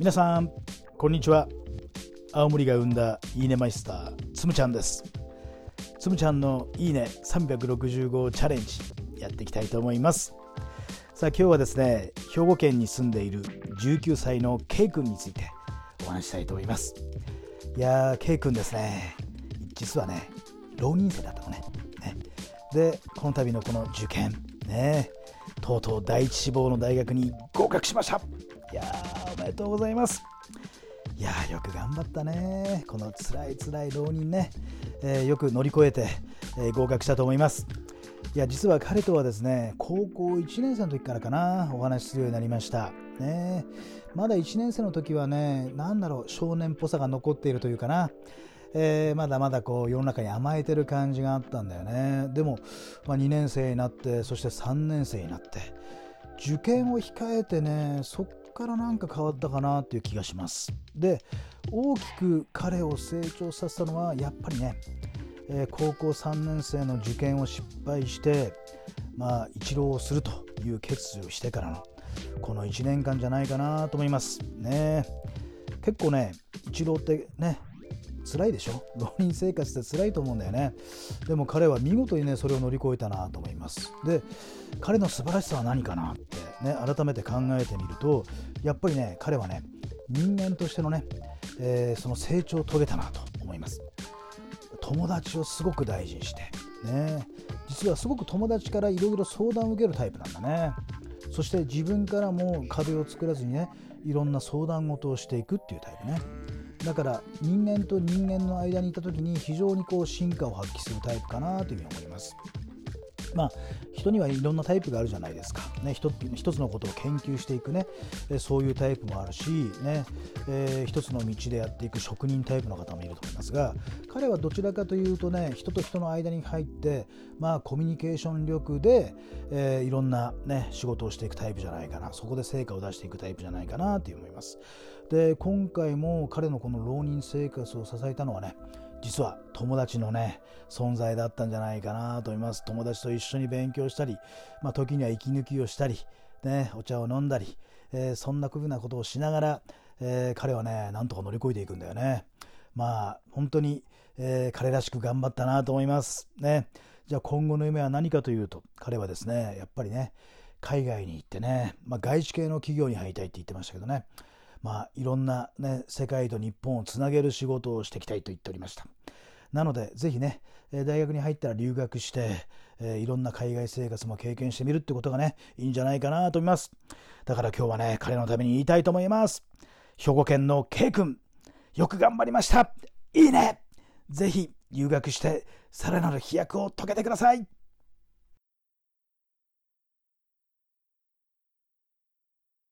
皆さんこんにちは。青森が生んだいいねマイスターつむちゃんです。つむちゃんのいいね365チャレンジやっていきたいと思います。さあ今日はですね兵庫県に住んでいる19歳の K 君についてお話したいと思います。いやー K 君ですね。実はね浪人生だったのね。ね。でこの度のこの受験ね。とうとう第一志望の大学に合格しました。いやーめでとうございます。いやーよく頑張ったね。この辛い辛い浪人ね、えー、よく乗り越えて、えー、合格したと思います。いや実は彼とはですね高校1年生の時からかなお話しするようになりました。ね。まだ1年生の時はね何だろう少年っぽさが残っているというかな。えー、まだまだこう世の中に甘えてる感じがあったんだよね。でも、まあ、2年生になってそして3年生になって受験を控えてねそっからなんか変わったかなっていう気がします。で大きく彼を成長させたのはやっぱりね、えー、高校3年生の受験を失敗してまあ一浪をするという決意をしてからのこの1年間じゃないかなと思います。ね。結構ね一浪ってね辛いでしょ？浪人生活って辛いと思うんだよね。でも彼は見事にねそれを乗り越えたなと思います。で彼の素晴らしさは何かなってね改めて考えてみるとやっぱりね彼はね人間としてのね、えー、その成長を遂げたなと思います。友達をすごく大事にしてね実はすごく友達からいろいろ相談を受けるタイプなんだね。そして自分からも壁を作らずにねいろんな相談事をしていくっていうタイプね。だから人間と人間の間にいた時に非常にこう進化を発揮するタイプかなというふうに思います。まあ、人にはいろんなタイプがあるじゃないですか、ね、一一つのことを研究していくね。そういうタイプもあるし、ね。えー、一つの道でやっていく職人タイプの方もいると思いますが彼はどちらかというとね人と人の間に入って、まあ、コミュニケーション力で、えー、いろんな、ね、仕事をしていくタイプじゃないかな。そこで成果を出していくタイプじゃないかなと思います。で今回も彼のこの浪人生活を支えたのはね実は友達のね存在だったんじゃないかなと思います。友達と一緒に勉強したり、まあ、時には息抜きをしたり、ね、お茶を飲んだり、えー、そんなふうなことをしながら、えー、彼はねなんとか乗り越えていくんだよねまあ本当に、えー、彼らしく頑張ったなと思いますねじゃあ今後の夢は何かというと彼はですねやっぱりね海外に行ってね、まあ、外資系の企業に入りたいって言ってましたけどねまあ、いろんな、ね、世界と日本をつなげる仕事をしていきたいと言っておりました。なので、ぜひね、大学に入ったら留学して、えー、いろんな海外生活も経験してみるってことがね、いいんじゃないかなと思います。だから今日はね、彼のために言いたいと思います。兵庫県の K 君、よく頑張りました。いいねぜひ留学して、さらなる飛躍を遂げてください。